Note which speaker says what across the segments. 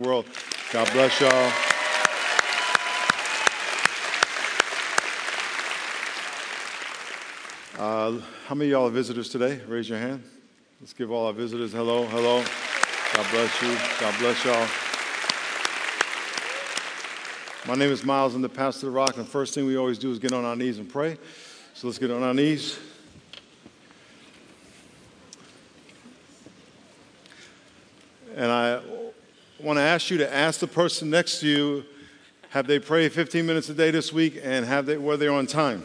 Speaker 1: world. God bless y'all. Uh, how many y'all are visitors today? Raise your hand. Let's give all our visitors hello, hello. God bless you. God bless y'all. My name is Miles. I'm the pastor of the Rock, and the first thing we always do is get on our knees and pray. So let's get on our knees. And I want to ask you to ask the person next to you have they prayed 15 minutes a day this week and have they, were they on time?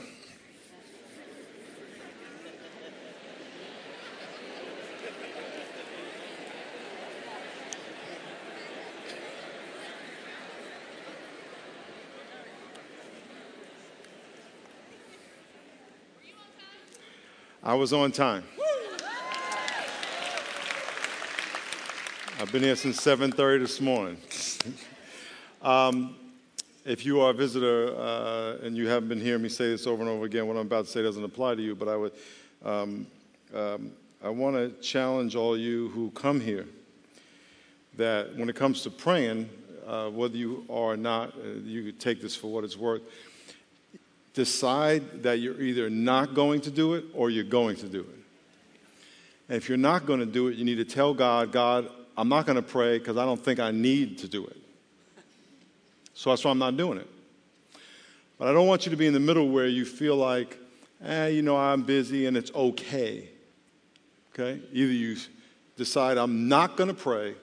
Speaker 1: I was on time. I've been here since 7:30 this morning. um, if you are a visitor uh, and you haven't been hearing me say this over and over again, what I'm about to say doesn't apply to you. But I would, um, um, I want to challenge all you who come here that when it comes to praying, uh, whether you are or not, uh, you take this for what it's worth. Decide that you're either not going to do it or you're going to do it. And if you're not going to do it, you need to tell God, God, I'm not going to pray because I don't think I need to do it. So that's why I'm not doing it. But I don't want you to be in the middle where you feel like, eh, you know, I'm busy and it's okay. Okay? Either you decide I'm not going to pray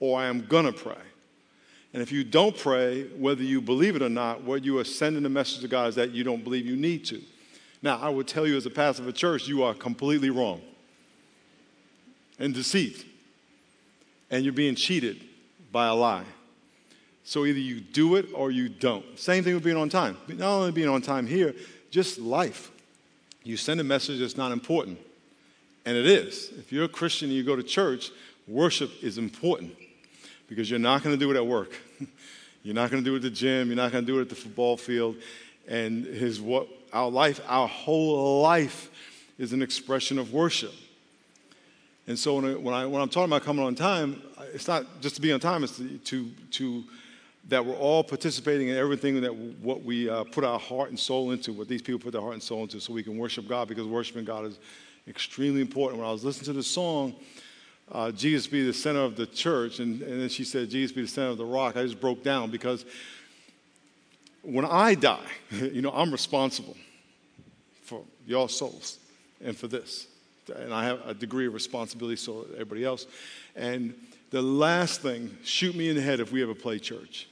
Speaker 1: or I am going to pray. And if you don't pray, whether you believe it or not, what you are sending the message to God is that you don't believe you need to. Now, I would tell you as a pastor of a church, you are completely wrong and deceived and you're being cheated by a lie. So either you do it or you don't. Same thing with being on time. Not only being on time here, just life. You send a message that's not important. And it is. If you're a Christian and you go to church, worship is important because you're not going to do it at work. you're not going to do it at the gym. You're not going to do it at the football field. And his what our life, our whole life is an expression of worship. And so when, I, when, I, when I'm talking about coming on time, it's not just to be on time, it's to, to, to that we're all participating in everything that what we uh, put our heart and soul into, what these people put their heart and soul into, so we can worship God because worshiping God is extremely important. When I was listening to the song, uh, Jesus be the center of the church, and, and then she said, Jesus be the center of the rock, I just broke down because when I die, you know, I'm responsible for your souls and for this and I have a degree of responsibility, so everybody else. And the last thing, shoot me in the head if we ever play church.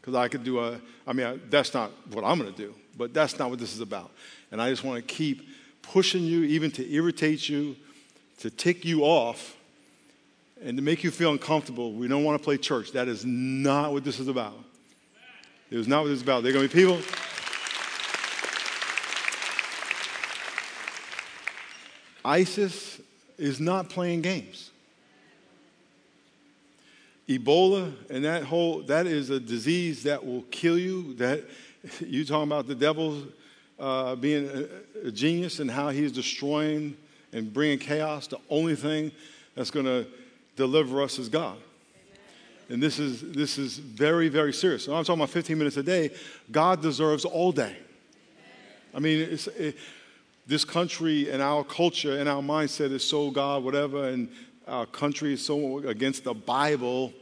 Speaker 1: Because I could do a, I mean, I, that's not what I'm going to do, but that's not what this is about. And I just want to keep pushing you, even to irritate you, to tick you off, and to make you feel uncomfortable. We don't want to play church. That is not what this is about. It is not what this is about. There are going to be people ISIS is not playing games. Ebola and that whole that is a disease that will kill you. That you talking about the devil uh, being a, a genius and how he's destroying and bringing chaos. The only thing that's going to deliver us is God. And this is this is very very serious. I'm talking about 15 minutes a day. God deserves all day. I mean, it's. It, this country and our culture and our mindset is so God, whatever, and our country is so against the Bible,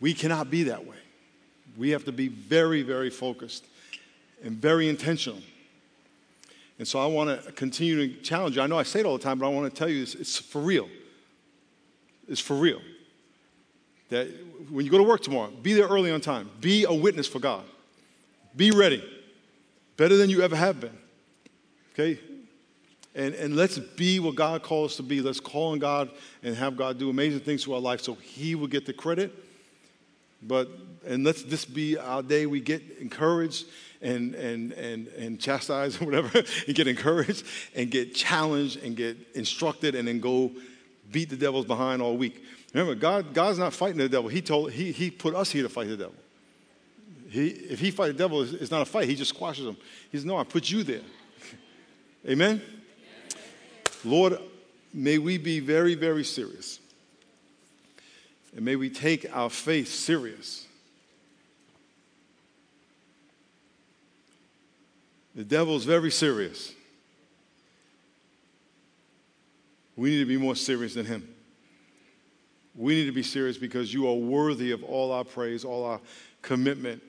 Speaker 1: we cannot be that way. We have to be very, very focused and very intentional. And so I want to continue to challenge you. I know I say it all the time, but I want to tell you this it's for real. It's for real. That when you go to work tomorrow, be there early on time. Be a witness for God. Be ready. Better than you ever have been. Okay? And, and let's be what God calls us to be. Let's call on God and have God do amazing things to our life so He will get the credit. But, and let's this be our day we get encouraged and, and, and, and chastised or whatever, and get encouraged and get challenged and get instructed and then go beat the devil's behind all week. Remember, God, God's not fighting the devil. He, told, he, he put us here to fight the devil. He, if he fight the devil, it's not a fight. He just squashes him. He says, no, I put you there. Amen? Lord, may we be very, very serious And may we take our faith serious. The devil is very serious. We need to be more serious than him. We need to be serious because you are worthy of all our praise, all our commitment.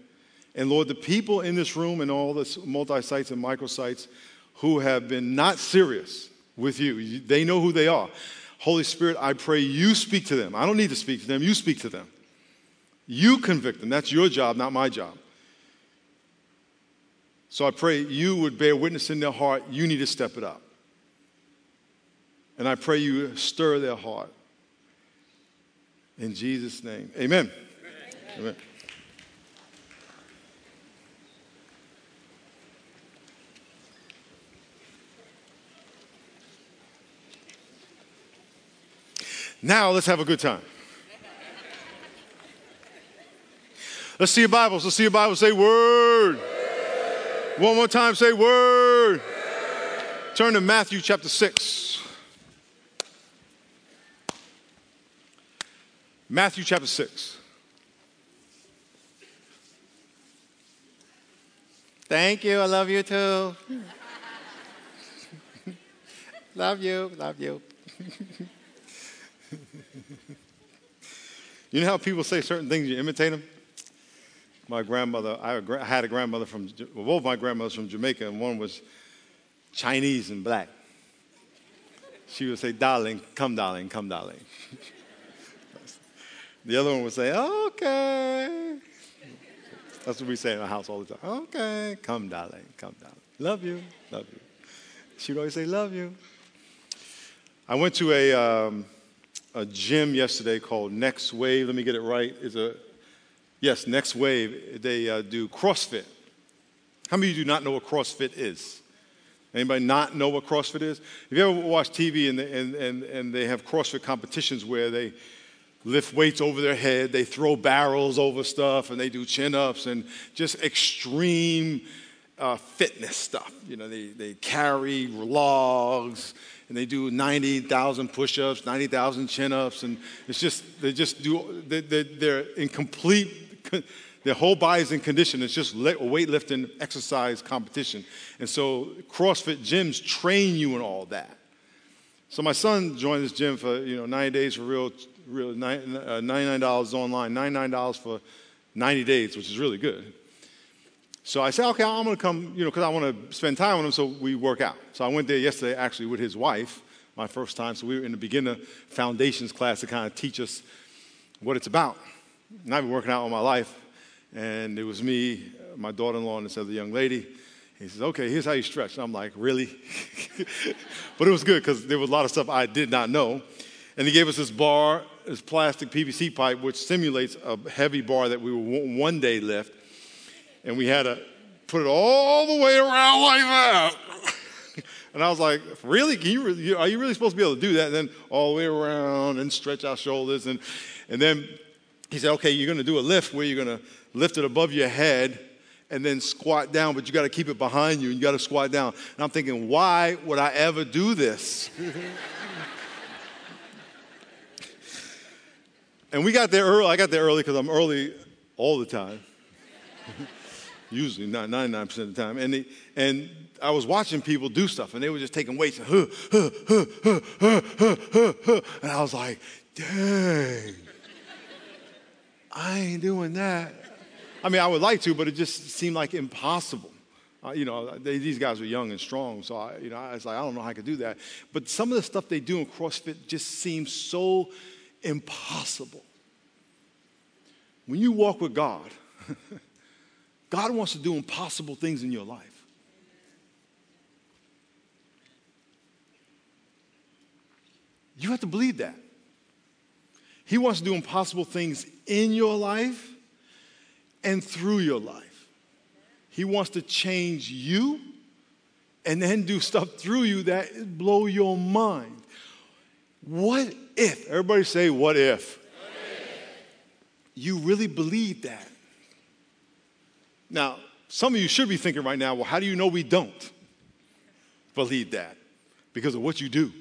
Speaker 1: And Lord, the people in this room and all the multi sites and microsites who have been not serious with you, they know who they are. Holy Spirit, I pray you speak to them. I don't need to speak to them, you speak to them. You convict them. That's your job, not my job. So I pray you would bear witness in their heart. You need to step it up. And I pray you stir their heart. In Jesus' name. Amen. Amen. Amen. Now let's have a good time. Let's see your Bibles. Let's see your Bibles. Say word. One more time, say word. Turn to Matthew chapter 6. Matthew chapter 6. Thank you. I love you too. love you. Love you. you know how people say certain things, you imitate them? My grandmother, I had a grandmother from, well, both my grandmothers from Jamaica, and one was Chinese and black. She would say, darling, come, darling, come, darling. the other one would say, okay. That's what we say in our house all the time. Okay, come, darling, come, darling. Love you, love you. She would always say, love you. I went to a, um, a gym yesterday called Next Wave. Let me get it right. Is a yes, Next Wave. They uh, do CrossFit. How many of you do not know what CrossFit is? Anybody not know what CrossFit is? Have you ever watched TV and, and, and, and they have CrossFit competitions where they lift weights over their head, they throw barrels over stuff, and they do chin ups and just extreme uh, fitness stuff. You know, they, they carry logs and they do 90,000 push ups, 90,000 chin ups, and it's just, they just do, they, they're in complete, their whole body's in condition. It's just weightlifting exercise competition. And so CrossFit gyms train you in all that. So my son joined this gym for, you know, 90 days for real, real $99 uh, online, $99 for 90 days, which is really good. So I said, okay, I'm going to come, you know, because I want to spend time with him, so we work out. So I went there yesterday, actually, with his wife, my first time. So we were in the beginner foundations class to kind of teach us what it's about. And I've been working out all my life, and it was me, my daughter in law, and this other young lady. He says, okay, here's how you stretch. And I'm like, really? but it was good because there was a lot of stuff I did not know. And he gave us this bar, this plastic PVC pipe, which simulates a heavy bar that we will one day lift and we had to put it all the way around like that. and I was like, really? You, are you really supposed to be able to do that? And then all the way around and stretch our shoulders. And, and then he said, okay, you're going to do a lift where you're going to lift it above your head and then squat down, but you got to keep it behind you and you got to squat down. And I'm thinking, why would I ever do this? and we got there early. I got there early because I'm early all the time usually not 99% of the time. And, they, and I was watching people do stuff, and they were just taking weights and, huh, huh, huh, and I was like, dang, I ain't doing that. I mean, I would like to, but it just seemed like impossible. Uh, you know, they, these guys were young and strong, so I, you know, I was like, I don't know how I could do that. But some of the stuff they do in CrossFit just seems so impossible. When you walk with God, God wants to do impossible things in your life. You have to believe that. He wants to do impossible things in your life and through your life. He wants to change you and then do stuff through you that blow your mind. What if? Everybody say, what if? What if? You really believe that? Now, some of you should be thinking right now, well, how do you know we don't believe that? Because of what you do.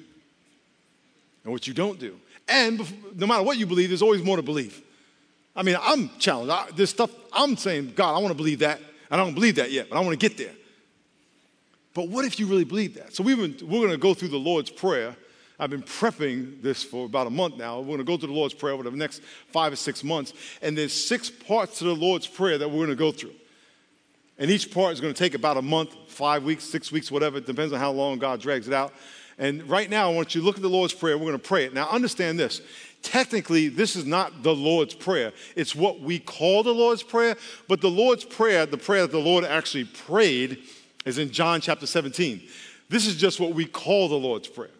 Speaker 1: and what you don't do. And no matter what you believe, there's always more to believe. I mean, I'm challenged. I, there's stuff I'm saying, God, I want to believe that. I don't believe that yet, but I want to get there. But what if you really believe that? So we've been, we're going to go through the Lord's Prayer. I've been prepping this for about a month now. We're going to go through the Lord's Prayer over the next five or six months. And there's six parts to the Lord's Prayer that we're going to go through. And each part is going to take about a month, five weeks, six weeks, whatever. It depends on how long God drags it out. And right now, I want you to look at the Lord's Prayer. We're going to pray it. Now, understand this. Technically, this is not the Lord's Prayer. It's what we call the Lord's Prayer. But the Lord's Prayer, the prayer that the Lord actually prayed, is in John chapter 17. This is just what we call the Lord's Prayer.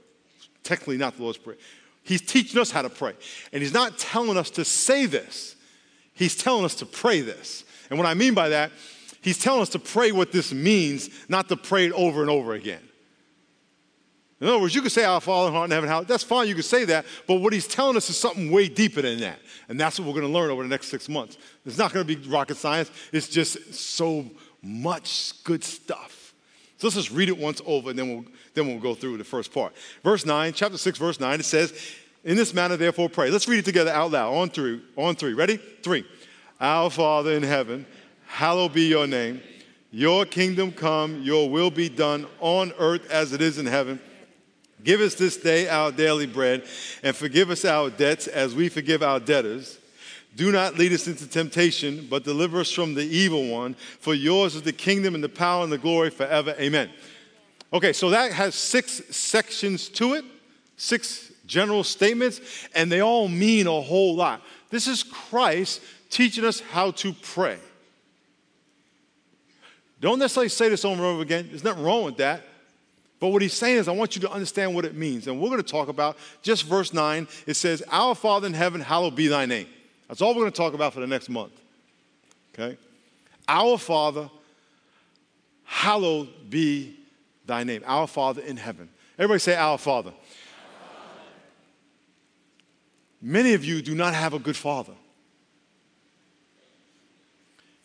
Speaker 1: Technically, not the Lord's Prayer. He's teaching us how to pray. And He's not telling us to say this, He's telling us to pray this. And what I mean by that, He's telling us to pray what this means, not to pray it over and over again. In other words, you could say, Our Father, in heaven, how that's fine, you could say that, but what he's telling us is something way deeper than that. And that's what we're going to learn over the next six months. It's not going to be rocket science, it's just so much good stuff. So let's just read it once over and then we'll, then we'll go through the first part. Verse 9, chapter 6, verse 9, it says, In this manner, therefore, pray. Let's read it together out loud. On three. On three. Ready? Three. Our Father in heaven, hallowed be your name. Your kingdom come, your will be done on earth as it is in heaven. Give us this day our daily bread, and forgive us our debts as we forgive our debtors. Do not lead us into temptation, but deliver us from the evil one. For yours is the kingdom and the power and the glory forever. Amen. Okay, so that has six sections to it, six general statements, and they all mean a whole lot. This is Christ teaching us how to pray. Don't necessarily say this over and over again. There's nothing wrong with that. But what he's saying is, I want you to understand what it means. And we're going to talk about just verse 9. It says, Our Father in heaven, hallowed be thy name. That's all we're going to talk about for the next month. Okay? Our Father, hallowed be thy name. Our Father in heaven. Everybody say, Our Father. Many of you do not have a good father.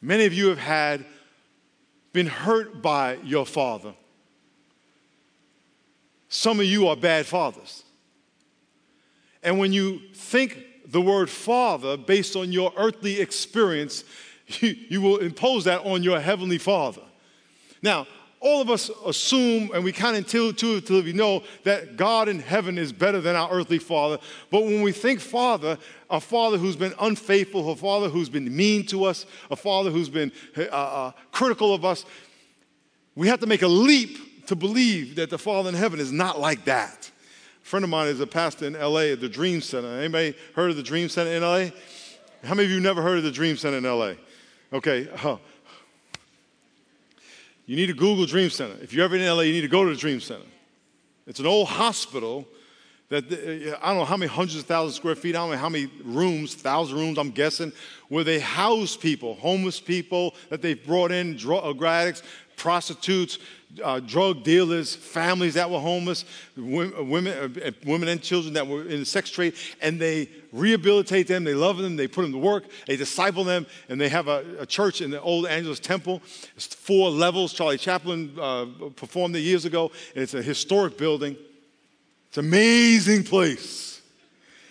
Speaker 1: Many of you have had been hurt by your father. Some of you are bad fathers. And when you think the word father based on your earthly experience, you, you will impose that on your heavenly father. Now, all of us assume and we kind of intuitively know that God in heaven is better than our earthly father. But when we think father, a father who's been unfaithful, a father who's been mean to us, a father who's been uh, uh, critical of us, we have to make a leap to believe that the Father in heaven is not like that. A friend of mine is a pastor in LA at the Dream Center. Anybody heard of the Dream Center in LA? How many of you never heard of the Dream Center in LA? Okay. Uh, you need to Google Dream Center. If you're ever in LA, you need to go to the Dream Center. It's an old hospital that uh, I don't know how many hundreds of thousands of square feet, I don't know how many rooms, thousand rooms, I'm guessing, where they house people, homeless people that they've brought in, drug addicts, prostitutes, uh, drug dealers, families that were homeless, women, uh, women and children that were in the sex trade, and they rehabilitate them, they love them, they put them to work, they disciple them, and they have a, a church in the Old Angelus Temple. It's four levels. Charlie Chaplin uh, performed there years ago, and it's a historic building. It's an amazing place.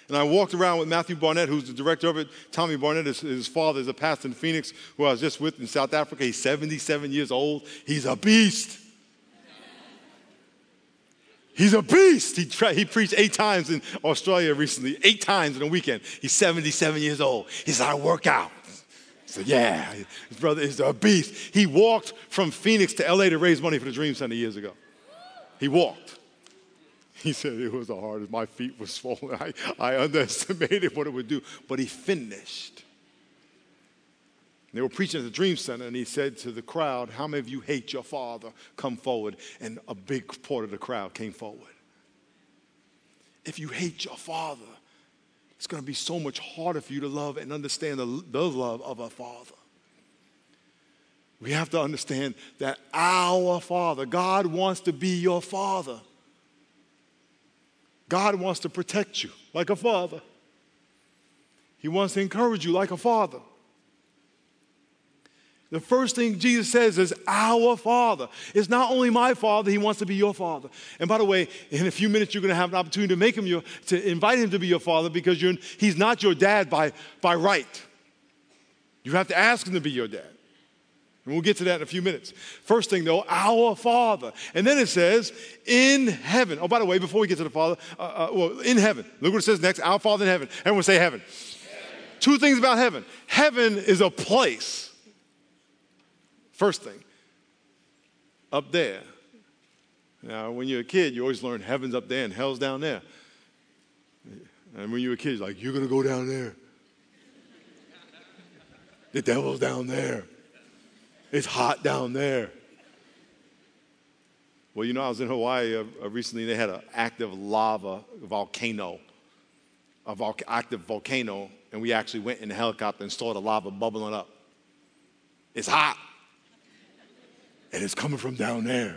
Speaker 1: And I walked around with Matthew Barnett, who's the director of it. Tommy Barnett, is, his father, is a pastor in Phoenix, who I was just with in South Africa. He's 77 years old. He's a beast. He's a beast. He, tra- he preached eight times in Australia recently, eight times in a weekend. He's 77 years old. He said, I work out. Said, Yeah, his brother is a beast. He walked from Phoenix to LA to raise money for the Dream Center years ago. He walked. He said it was the hardest. My feet were swollen. I, I underestimated what it would do, but he finished. They were preaching at the Dream Center, and he said to the crowd, How many of you hate your father? Come forward. And a big part of the crowd came forward. If you hate your father, it's going to be so much harder for you to love and understand the, the love of a father. We have to understand that our Father, God wants to be your Father. God wants to protect you like a father. He wants to encourage you like a father. The first thing Jesus says is, Our Father. It's not only my Father, He wants to be your Father. And by the way, in a few minutes, you're going to have an opportunity to make Him your, to invite Him to be your Father because He's not your dad by, by right. You have to ask Him to be your dad. And we'll get to that in a few minutes. First thing, though, our Father. And then it says, in heaven. Oh, by the way, before we get to the Father, uh, uh, well, in heaven. Look what it says next our Father in heaven. Everyone say heaven. heaven. Two things about heaven heaven is a place. First thing, up there. Now, when you're a kid, you always learn heaven's up there and hell's down there. And when you were a kid, it's like, you're going to go down there. The devil's down there. It's hot down there. Well, you know, I was in Hawaii uh, uh recently. They had an active lava volcano, a vol- active volcano, and we actually went in a helicopter and saw the lava bubbling up. It's hot and it's coming from down there.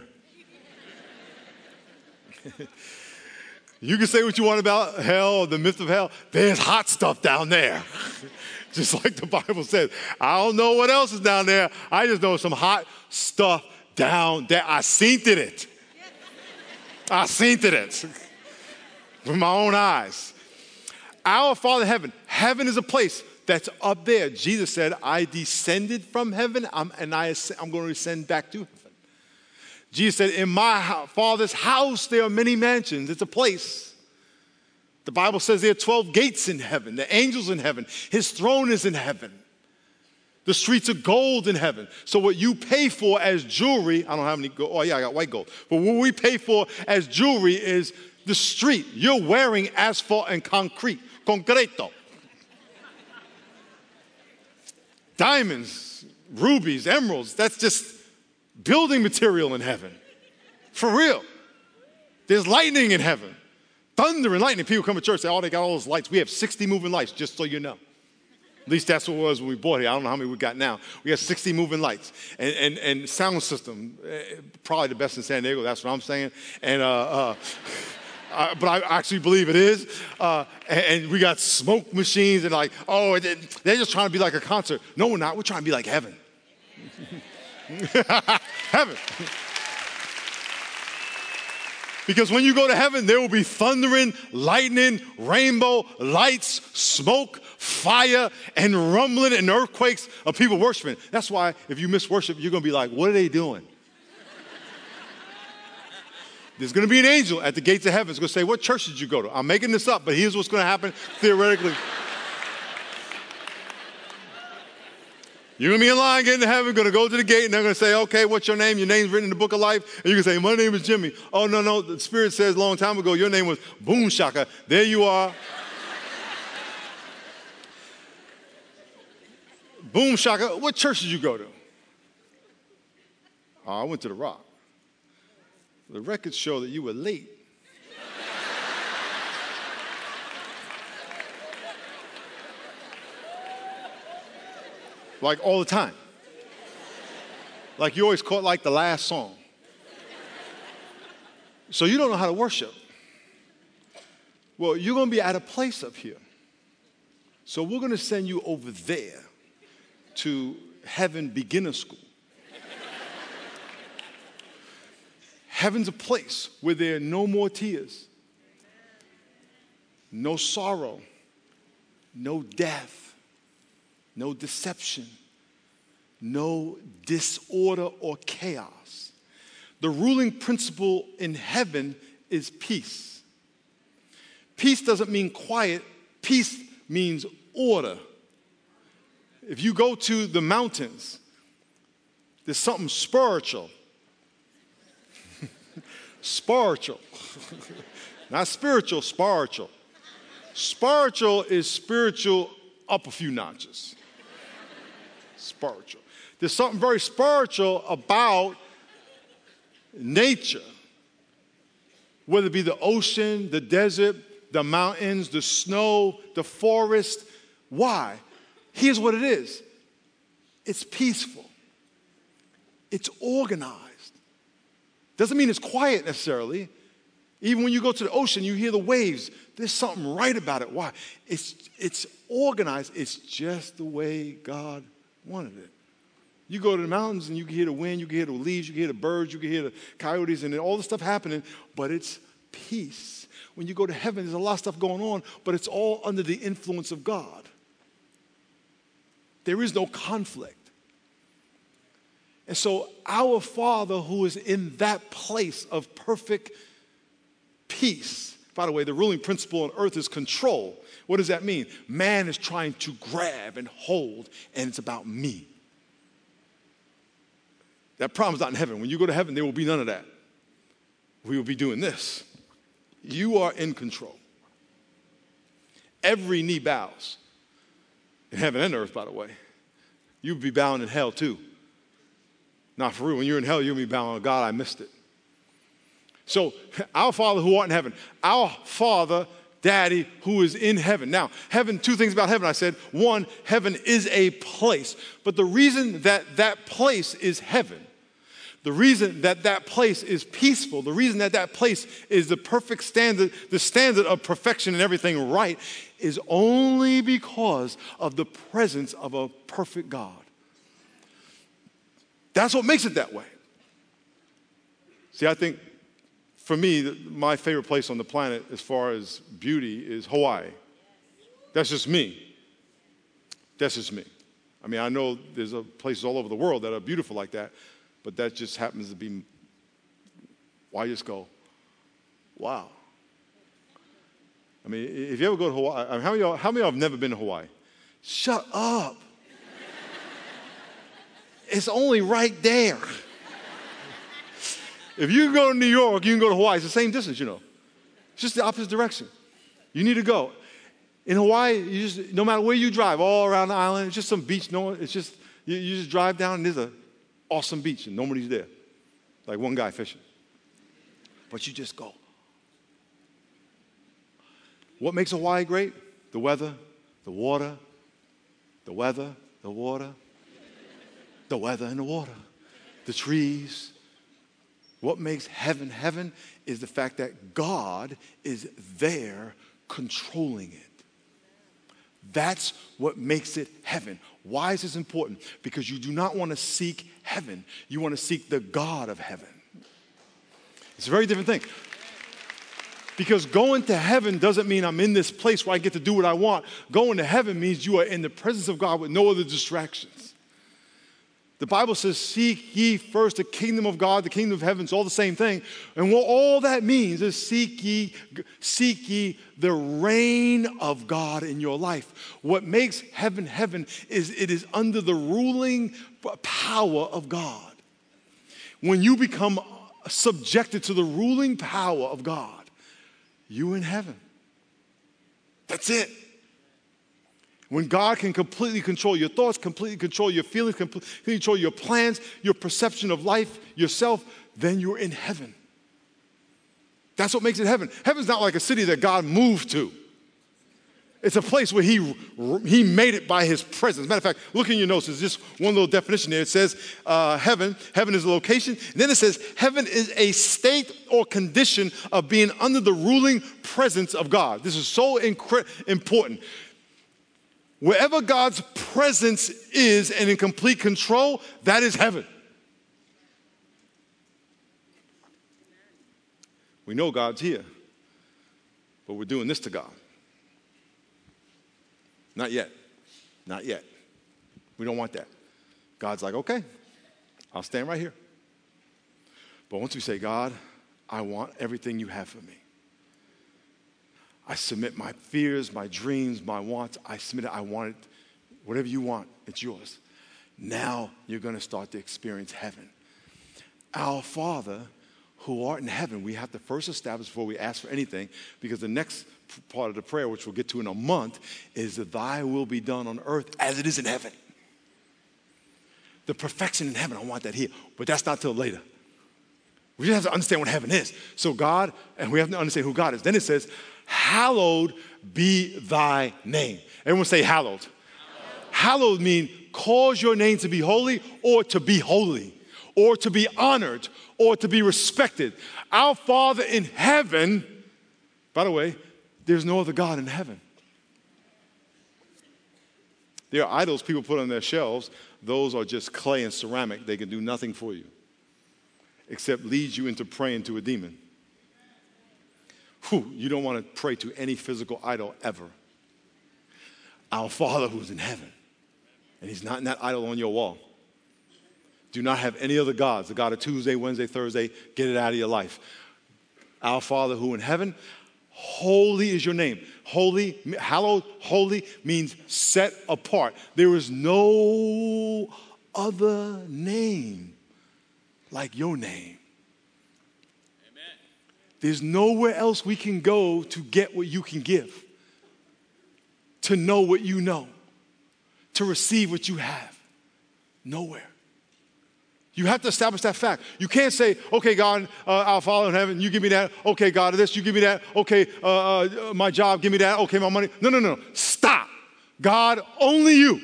Speaker 1: you can say what you want about hell, the myth of hell. There's hot stuff down there. just like the Bible says. I don't know what else is down there. I just know some hot stuff down there. I seen it. I seen it with my own eyes. Our Father heaven, heaven is a place that's up there. Jesus said, I descended from heaven and I, I'm going to ascend back to heaven. Jesus said, In my Father's house there are many mansions. It's a place. The Bible says there are 12 gates in heaven, the angels in heaven, his throne is in heaven. The streets of gold in heaven. So, what you pay for as jewelry, I don't have any gold. Oh, yeah, I got white gold. But what we pay for as jewelry is the street. You're wearing asphalt and concrete, concreto. Diamonds, rubies, emeralds, that's just building material in heaven. For real. There's lightning in heaven. Thunder and lightning. People come to church say, oh, they got all those lights. We have 60 moving lights, just so you know. At least that's what it was when we bought it. I don't know how many we got now. We have 60 moving lights. And, and, and sound system, eh, probably the best in San Diego, that's what I'm saying. And, uh, uh, uh, but I actually believe it is. Uh, and, and, we got smoke machines and like, oh, they're just trying to be like a concert. No, we're not. We're trying to be like heaven. heaven. Because when you go to heaven, there will be thundering, lightning, rainbow, lights, smoke, fire, and rumbling and earthquakes of people worshiping. That's why if you miss worship, you're going to be like, what are they doing? There's going to be an angel at the gates of heaven. It's going to say, What church did you go to? I'm making this up, but here's what's going to happen theoretically. You're gonna be in line getting to heaven, gonna go to the gate, and they're gonna say, okay, what's your name? Your name's written in the book of life. And you can say, my name is Jimmy. Oh, no, no, the Spirit says a long time ago, your name was Boom Shaka. There you are. Boom Shaka, what church did you go to? Oh, I went to the Rock. The records show that you were late. Like all the time. Like you always caught like the last song. So you don't know how to worship. Well, you're going to be at a place up here. So we're going to send you over there to Heaven Beginner School. Heaven's a place where there are no more tears, no sorrow, no death no deception, no disorder or chaos. The ruling principle in heaven is peace. Peace doesn't mean quiet, peace means order. If you go to the mountains, there's something spiritual. spiritual. Not spiritual, spiritual. Spiritual is spiritual up a few notches spiritual. There's something very spiritual about nature, whether it be the ocean, the desert, the mountains, the snow, the forest. Why? Here's what it is it's peaceful, it's organized. Doesn't mean it's quiet necessarily. Even when you go to the ocean, you hear the waves. There's something right about it. Why? It's, it's organized. It's just the way God wanted it. You go to the mountains and you can hear the wind, you can hear the leaves, you can hear the birds, you can hear the coyotes, and all the stuff happening, but it's peace. When you go to heaven, there's a lot of stuff going on, but it's all under the influence of God. There is no conflict. And so, our Father, who is in that place of perfect peace, by the way, the ruling principle on earth is control. What does that mean? Man is trying to grab and hold, and it's about me. That problem's not in heaven. When you go to heaven, there will be none of that. We will be doing this. You are in control. Every knee bows in heaven and earth, by the way. You'll be bowing in hell too. Not for real. When you're in hell, you'll be bowing, God, I missed it. So, our Father who art in heaven, our Father, Daddy who is in heaven. Now, heaven, two things about heaven. I said, one, heaven is a place. But the reason that that place is heaven the reason that that place is peaceful, the reason that that place is the perfect standard, the standard of perfection and everything right, is only because of the presence of a perfect God. That's what makes it that way. See, I think for me, my favorite place on the planet as far as beauty is Hawaii. That's just me. That's just me. I mean, I know there's places all over the world that are beautiful like that, but that just happens to be why just go, wow. I mean, if you ever go to Hawaii, I mean, how, many y'all, how many of y'all have never been to Hawaii? Shut up. it's only right there. If you can go to New York, you can go to Hawaii. It's the same distance, you know. It's just the opposite direction. You need to go. In Hawaii, you just no matter where you drive, all around the island, it's just some beach. No, it's just you, you just drive down and there's a awesome beach and nobody's there. Like one guy fishing. But you just go. What makes Hawaii great? The weather, the water, the weather, the water, the weather and the water, the trees. What makes heaven heaven is the fact that God is there controlling it. That's what makes it heaven. Why is this important? Because you do not want to seek heaven, you want to seek the God of heaven. It's a very different thing. Because going to heaven doesn't mean I'm in this place where I get to do what I want. Going to heaven means you are in the presence of God with no other distractions. The Bible says, Seek ye first the kingdom of God, the kingdom of heaven, it's all the same thing. And what all that means is seek ye, seek ye the reign of God in your life. What makes heaven heaven is it is under the ruling power of God. When you become subjected to the ruling power of God, you in heaven. That's it. When God can completely control your thoughts, completely control your feelings, completely control your plans, your perception of life, yourself, then you're in heaven. That's what makes it heaven. Heaven's not like a city that God moved to. It's a place where he, he made it by his presence. Matter of fact, look in your notes. There's just one little definition there. It says uh, heaven. Heaven is a location. And then it says heaven is a state or condition of being under the ruling presence of God. This is so incre- important. Wherever God's presence is and in complete control, that is heaven. We know God's here, but we're doing this to God. Not yet. Not yet. We don't want that. God's like, okay, I'll stand right here. But once we say, God, I want everything you have for me. I submit my fears, my dreams, my wants. I submit it. I want it. Whatever you want, it's yours. Now you're going to start to experience heaven. Our Father who art in heaven, we have to first establish before we ask for anything, because the next part of the prayer, which we'll get to in a month, is that thy will be done on earth as it is in heaven. The perfection in heaven, I want that here, but that's not till later. We just have to understand what heaven is. So, God, and we have to understand who God is. Then it says, Hallowed be thy name. Everyone say, Hallowed. Hallowed, mean cause your name to be holy or to be holy or to be honored or to be respected. Our Father in heaven, by the way, there's no other God in heaven. There are idols people put on their shelves. Those are just clay and ceramic. They can do nothing for you except lead you into praying to a demon. Whew, you don't want to pray to any physical idol ever. Our Father who's in heaven, and He's not in that idol on your wall. Do not have any other gods. The God of Tuesday, Wednesday, Thursday, get it out of your life. Our Father who in heaven, holy is your name. Holy, hallowed, holy means set apart. There is no other name like your name. There's nowhere else we can go to get what you can give, to know what you know, to receive what you have. Nowhere. You have to establish that fact. You can't say, okay, God, uh, I'll follow in heaven, you give me that. Okay, God, this, you give me that. Okay, uh, uh, my job, give me that. Okay, my money. No, no, no. Stop. God, only you.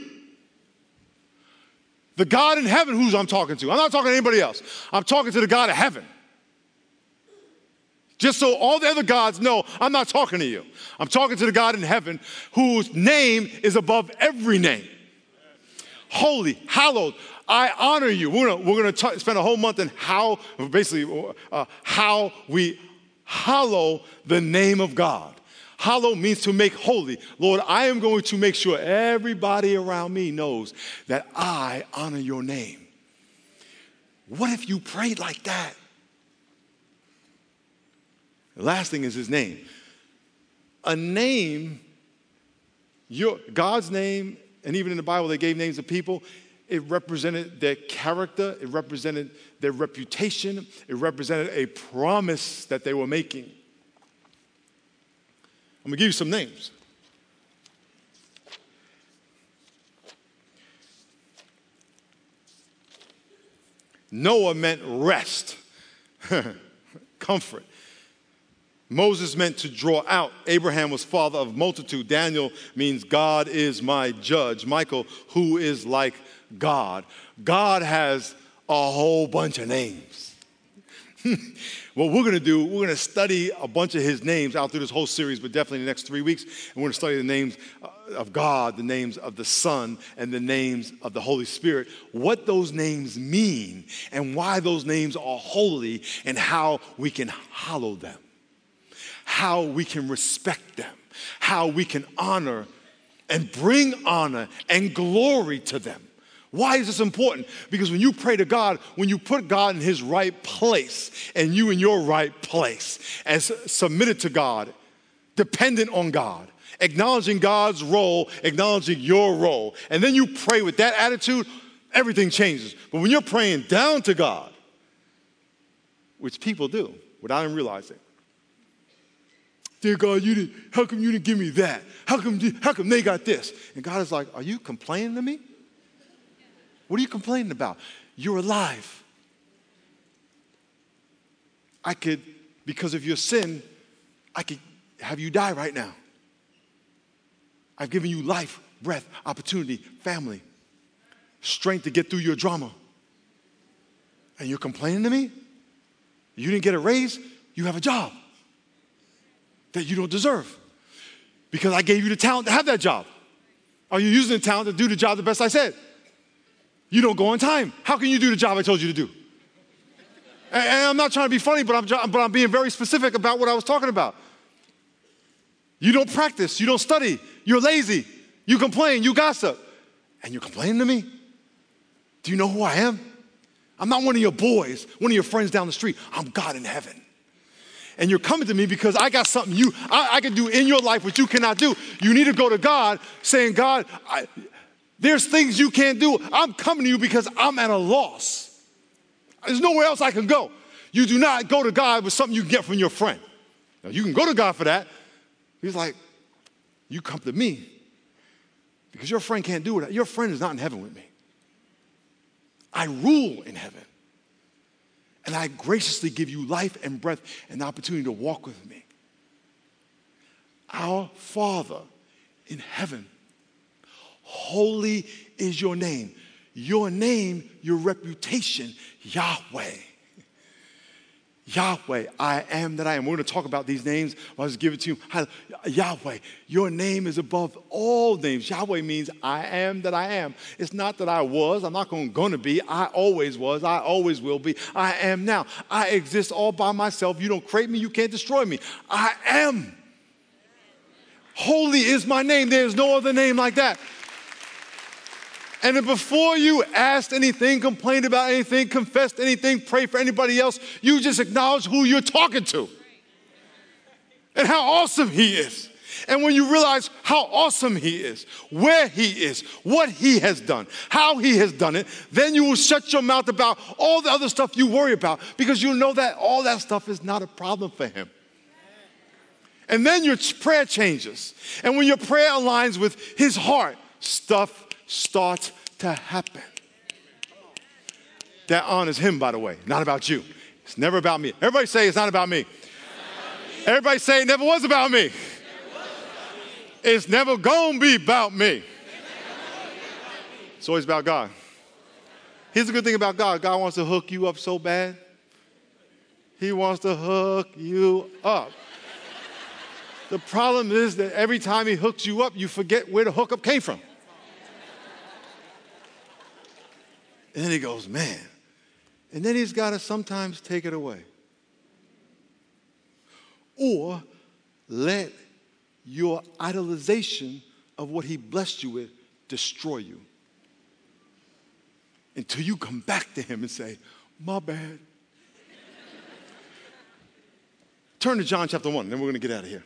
Speaker 1: The God in heaven, who's I'm talking to. I'm not talking to anybody else. I'm talking to the God of heaven. Just so all the other gods know, I'm not talking to you. I'm talking to the God in heaven whose name is above every name. Holy, hallowed. I honor you. We're gonna, we're gonna spend a whole month in how, basically, uh, how we hallow the name of God. Hallow means to make holy. Lord, I am going to make sure everybody around me knows that I honor your name. What if you prayed like that? Last thing is his name. A name, your, God's name, and even in the Bible, they gave names of people. It represented their character, it represented their reputation, it represented a promise that they were making. I'm gonna give you some names. Noah meant rest, comfort. Moses meant to draw out. Abraham was father of multitude. Daniel means God is my judge. Michael, who is like God. God has a whole bunch of names. what we're going to do, we're going to study a bunch of his names out through this whole series, but definitely in the next three weeks. And we're going to study the names uh, of God, the names of the Son, and the names of the Holy Spirit, what those names mean, and why those names are holy, and how we can hallow them, how we can respect them, how we can honor and bring honor and glory to them. Why is this important? Because when you pray to God, when you put God in his right place and you in your right place, as submitted to God, dependent on God, acknowledging God's role, acknowledging your role, and then you pray with that attitude, everything changes. But when you're praying down to God, which people do without even realizing, Dear God, you didn't, how come you didn't give me that? How come, how come they got this? And God is like, Are you complaining to me? What are you complaining about? You're alive. I could, because of your sin, I could have you die right now. I've given you life, breath, opportunity, family, strength to get through your drama. And you're complaining to me? You didn't get a raise, you have a job that you don't deserve because I gave you the talent to have that job. Are you using the talent to do the job the best I said? You don't go on time. How can you do the job I told you to do? And, I'm not trying to be funny, but I'm, but I'm being very specific about what I was talking about. You don't practice, you don't study, you're lazy, you complain, you gossip, and you're complaining to me? Do you know who I am? I'm not one of your boys, one of your friends down the street. I'm God in heaven. And you're coming to me because I got something you I, I can do in your life what you cannot do. You need to go to God saying, God, I, there's things you can't do. I'm coming to you because I'm at a loss. There's nowhere else I can go. You do not go to God with something you get from your friend. Now, you can go to God for that. He's like, You come to me because your friend can't do it. Your friend is not in heaven with me. I rule in heaven. And I graciously give you life and breath and the opportunity to walk with me. Our Father in heaven Holy is your name. Your name, your reputation, Yahweh. Yahweh, I am that I am. We're going to talk about these names. I'll just give it to you. Yahweh, your name is above all names. Yahweh means I am that I am. It's not that I was, I'm not going, to be. I always was, I always will be. I am now. I exist all by myself. You don't create me, you can't destroy me. I am. Holy is my name. There's no other name like that. And before you asked anything, complained about anything, confessed anything, pray for anybody else, you just acknowledge who you're talking to and how awesome He is. And when you realize how awesome He is, where He is, what He has done, how He has done it, then you will shut your mouth about all the other stuff you worry about because you know that all that stuff is not a problem for Him. And then your prayer changes. And when your prayer aligns with His heart, stuff starts to happen. That honors him, by the way, not about you. It's never about me. Everybody say it's not about me. Everybody say it never was about me. It's never gonna be about me. It's always about God. Here's the good thing about God God wants to hook you up so bad. He wants to hook you up. The problem is that every time He hooks you up, you forget where the hookup came from. And then he goes, man. And then he's got to sometimes take it away. Or let your idolization of what he blessed you with destroy you. Until you come back to him and say, my bad. Turn to John chapter 1, and then we're going to get out of here.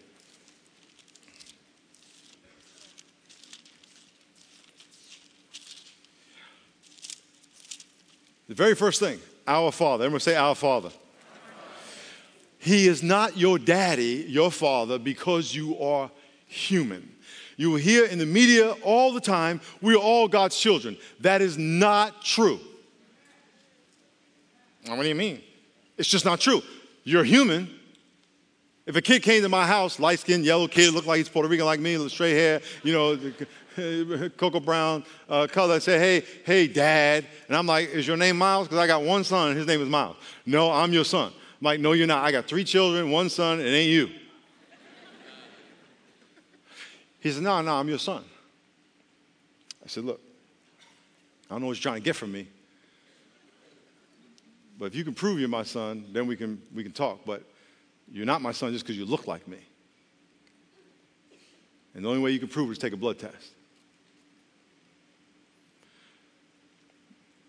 Speaker 1: The very first thing, our Father. Everyone say, Our Father. He is not your daddy, your father, because you are human. You will hear in the media all the time, we are all God's children. That is not true. What do you mean? It's just not true. You're human. If a kid came to my house, light skinned, yellow kid, looked like he's Puerto Rican like me, with straight hair, you know, cocoa brown uh, color. I say, hey, hey, dad. And I'm like, is your name Miles? Because I got one son, and his name is Miles. No, I'm your son. I'm like, no, you're not. I got three children, one son, it ain't you. He said, no, no, I'm your son. I said, look, I don't know what you're trying to get from me. But if you can prove you're my son, then we can, we can talk. But you're not my son just because you look like me. And the only way you can prove it is take a blood test.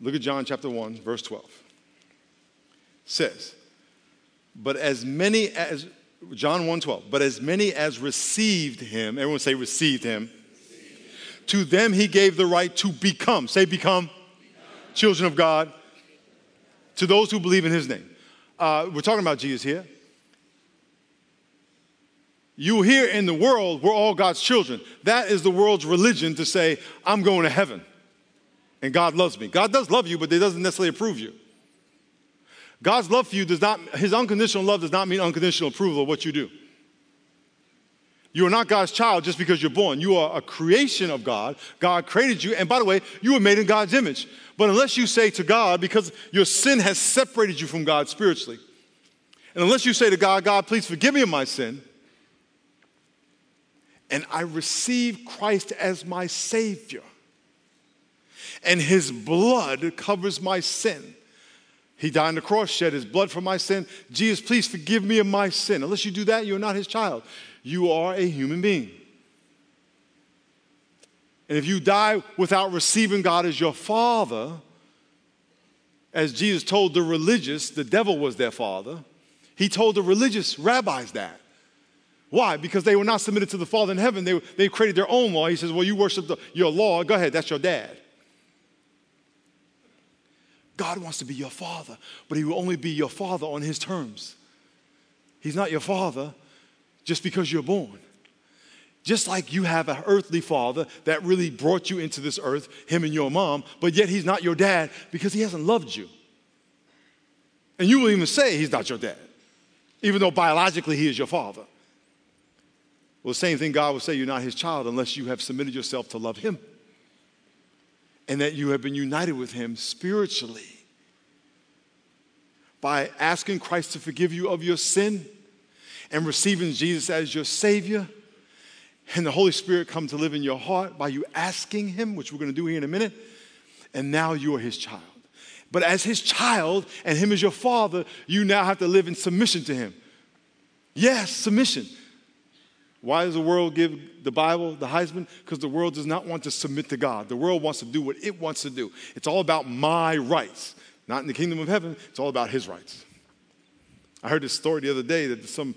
Speaker 1: Look at John chapter 1, verse 12. It says, But as many as, John 1 12, but as many as received him, everyone say received him, to them he gave the right to become, say become, become. children of God, to those who believe in his name. Uh, we're talking about Jesus here. You here in the world, we're all God's children. That is the world's religion to say, I'm going to heaven and God loves me. God does love you, but He doesn't necessarily approve you. God's love for you does not, His unconditional love does not mean unconditional approval of what you do. You are not God's child just because you're born. You are a creation of God. God created you. And by the way, you were made in God's image. But unless you say to God, because your sin has separated you from God spiritually, and unless you say to God, God, please forgive me of my sin, and I receive Christ as my Savior, and his blood covers my sin. He died on the cross, shed his blood for my sin. Jesus, please forgive me of my sin. Unless you do that, you're not his child. You are a human being. And if you die without receiving God as your father, as Jesus told the religious, the devil was their father, he told the religious rabbis that. Why? Because they were not submitted to the Father in heaven. They, they created their own law. He says, Well, you worship the, your law. Go ahead, that's your dad. God wants to be your father, but he will only be your father on his terms. He's not your father just because you're born. Just like you have an earthly father that really brought you into this earth, him and your mom, but yet he's not your dad because he hasn't loved you. And you will even say he's not your dad, even though biologically he is your father. Well, the same thing God will say you're not his child unless you have submitted yourself to love him and that you have been united with him spiritually. By asking Christ to forgive you of your sin and receiving Jesus as your Savior. And the Holy Spirit come to live in your heart by you asking Him, which we're going to do here in a minute. And now you are His child. But as His child and Him as your Father, you now have to live in submission to Him. Yes, submission. Why does the world give the Bible the Heisman? Because the world does not want to submit to God. The world wants to do what it wants to do. It's all about my rights. Not in the kingdom of heaven, it's all about his rights. I heard this story the other day that some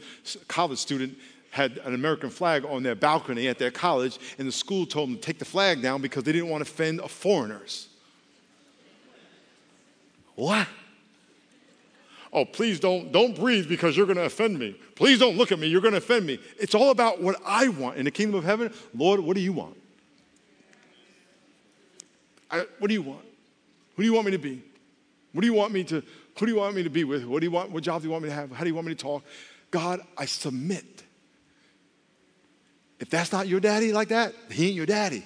Speaker 1: college student had an American flag on their balcony at their college, and the school told them to take the flag down because they didn't want to offend foreigners. What? Oh, please don't, don't breathe because you're going to offend me. Please don't look at me, you're going to offend me. It's all about what I want. In the kingdom of heaven, Lord, what do you want? I, what do you want? Who do you want me to be? What do you want me to, who do you want me to be with? What do you want, what job do you want me to have? How do you want me to talk? God, I submit. If that's not your daddy like that, he ain't your daddy.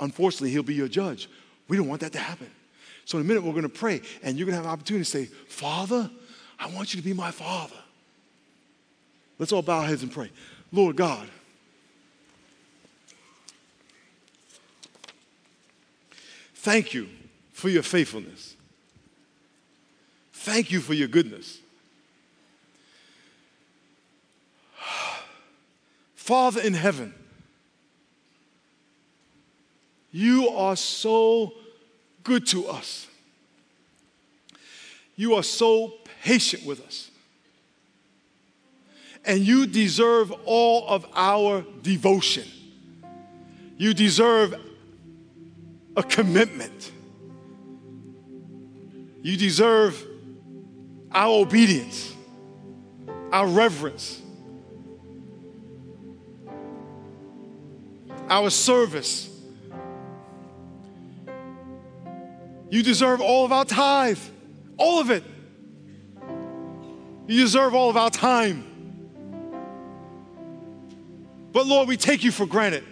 Speaker 1: Unfortunately, he'll be your judge. We don't want that to happen. So in a minute, we're going to pray, and you're going to have an opportunity to say, Father, I want you to be my father. Let's all bow our heads and pray. Lord God, thank you for your faithfulness. Thank you for your goodness. Father in heaven, you are so good to us. You are so patient with us. And you deserve all of our devotion. You deserve a commitment. You deserve our obedience, our reverence, our service. You deserve all of our tithe, all of it. You deserve all of our time. But Lord, we take you for granted.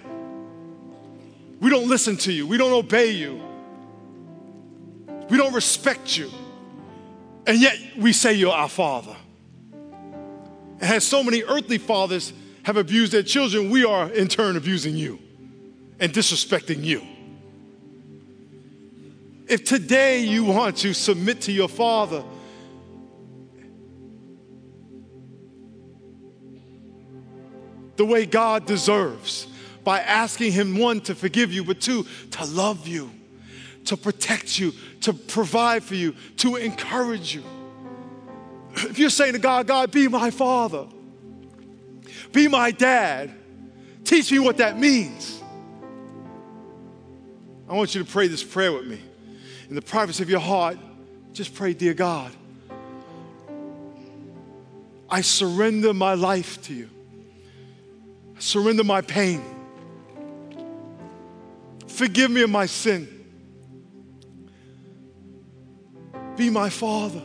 Speaker 1: We don't listen to you, we don't obey you. We don't respect you. And yet we say you're our father. And as so many earthly fathers have abused their children, we are in turn abusing you and disrespecting you. If today you want to submit to your father, the way God deserves by asking Him, one, to forgive you, but two, to love you to protect you, to provide for you, to encourage you. If you're saying to God, God, be my father, be my dad, teach me what that means. I want you to pray this prayer with me. In the privacy of your heart, just pray, Dear God, I surrender my life to you. I surrender my pain. Forgive me of my sin. Be my father.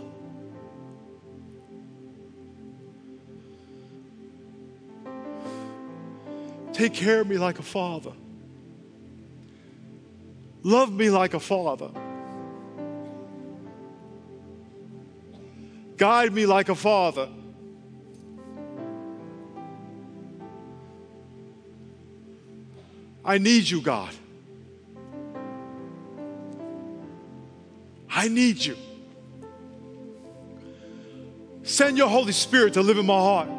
Speaker 1: Take care of me like a father. Love me like a father. Guide me like a father. I need you, God. I need you. Send your Holy Spirit to live in my heart.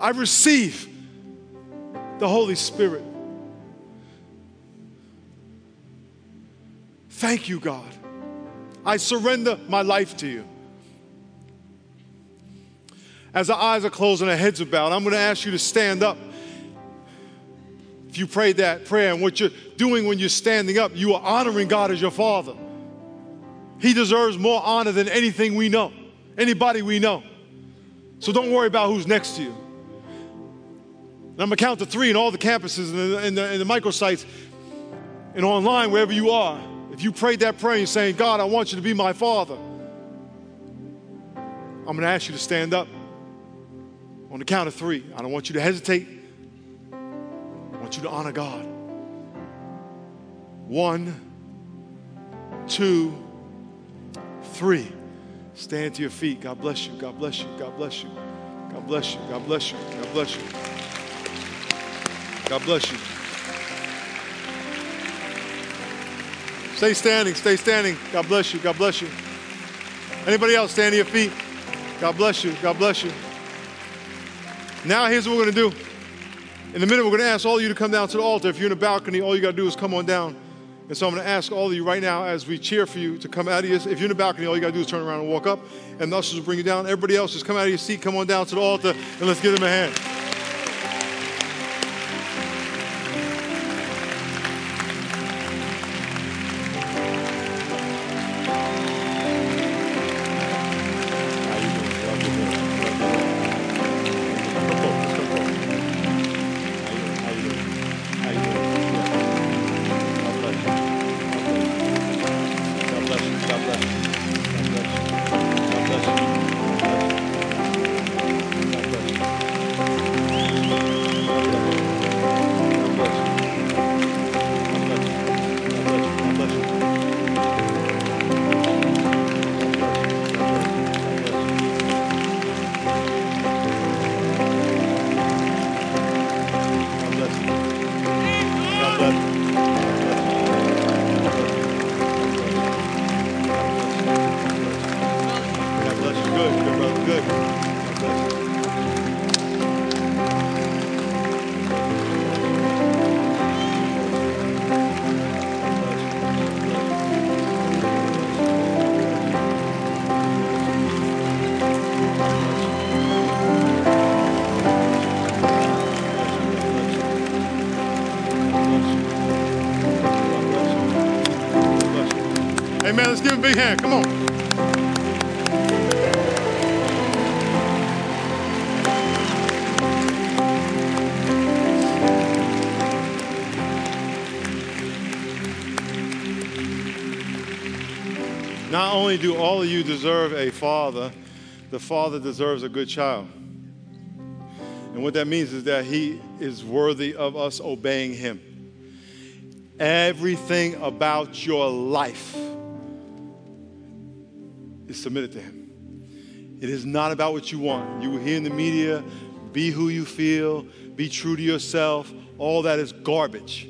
Speaker 1: I receive the Holy Spirit. Thank you, God. I surrender my life to you. As our eyes are closed and our heads are bowed, I'm going to ask you to stand up. If you prayed that prayer and what you're doing when you're standing up, you are honoring God as your Father. He deserves more honor than anything we know, anybody we know. So don't worry about who's next to you. And I'm to count to three in all the campuses and the, and, the, and the microsites and online, wherever you are. If you prayed that prayer and saying, God, I want you to be my father, I'm to ask you to stand up on the count of three. I don't want you to hesitate. I want you to honor God. One, two, three. Stand to your feet. God bless you. God bless you. God bless you. God bless you. God bless you. God bless you. God bless you. Stay standing. Stay standing. God bless you. God bless you. Anybody else stand to your feet? God bless you. God bless you. Now, here's what we're going to do. In a minute, we're going to ask all of you to come down to the altar. If you're in a balcony, all you got to do is come on down. And so I'm going to ask all of you right now as we cheer for you to come out of your, if you're in the balcony, all you got to do is turn around and walk up, and the ushers will bring you down. Everybody else, just come out of your seat, come on down to the altar, and let's give them a hand. Only do all of you deserve a father, the father deserves a good child. And what that means is that he is worthy of us obeying him. Everything about your life is submitted to Him. It is not about what you want. You will hear in the media, be who you feel, be true to yourself. All that is garbage.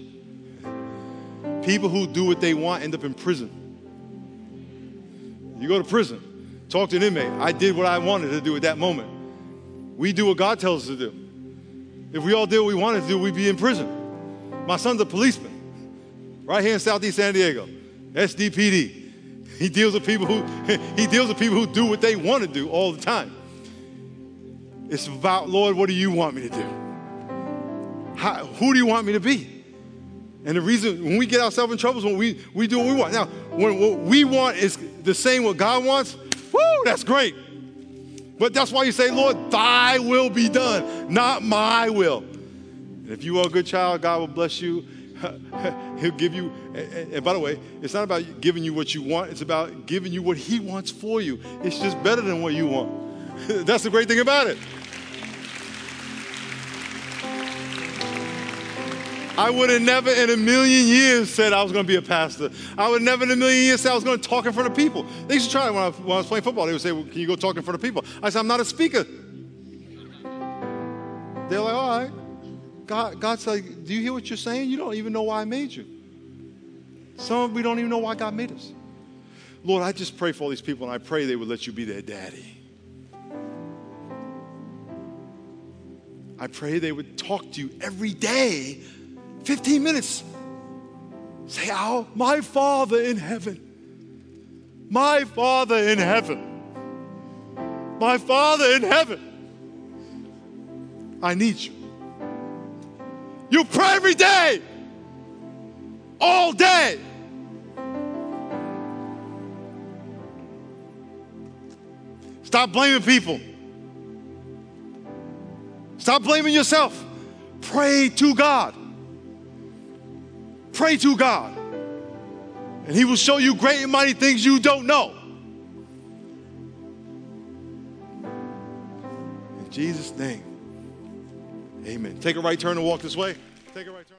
Speaker 1: People who do what they want end up in prison. You go to prison, talk to an inmate. I did what I wanted to do at that moment. We do what God tells us to do. If we all did what we wanted to do, we'd be in prison. My son's a policeman right here in Southeast San Diego, SDPD. He deals with people who he deals with people who do what they want to do all the time. It's about, Lord, what do you want me to do? How, who do you want me to be? And the reason when we get ourselves in trouble is when we, we do what we want. Now, when what we want is the same what God wants, whoo, that's great. But that's why you say, Lord, thy will be done, not my will. And if you are a good child, God will bless you He'll give you, and by the way, it's not about giving you what you want, it's about giving you what He wants for you. It's just better than what you want. That's the great thing about it. I would have never in a million years said I was going to be a pastor. I would never in a million years say I was going to talk in front of people. They used to try it when I, when I was playing football. They would say, well, Can you go talk in front of people? I said, I'm not a speaker. They're like, All right. God, God's like, do you hear what you're saying? You don't even know why I made you. Some of we don't even know why God made us. Lord, I just pray for all these people, and I pray they would let you be their daddy. I pray they would talk to you every day, 15 minutes. Say, Oh, my Father in heaven, my Father in heaven, my Father in heaven, I need you. You pray every day, all day. Stop blaming people. Stop blaming yourself. Pray to God. Pray to God. And He will show you great and mighty things you don't know. In Jesus' name. Amen. Take a right turn and walk this way. Take a right turn.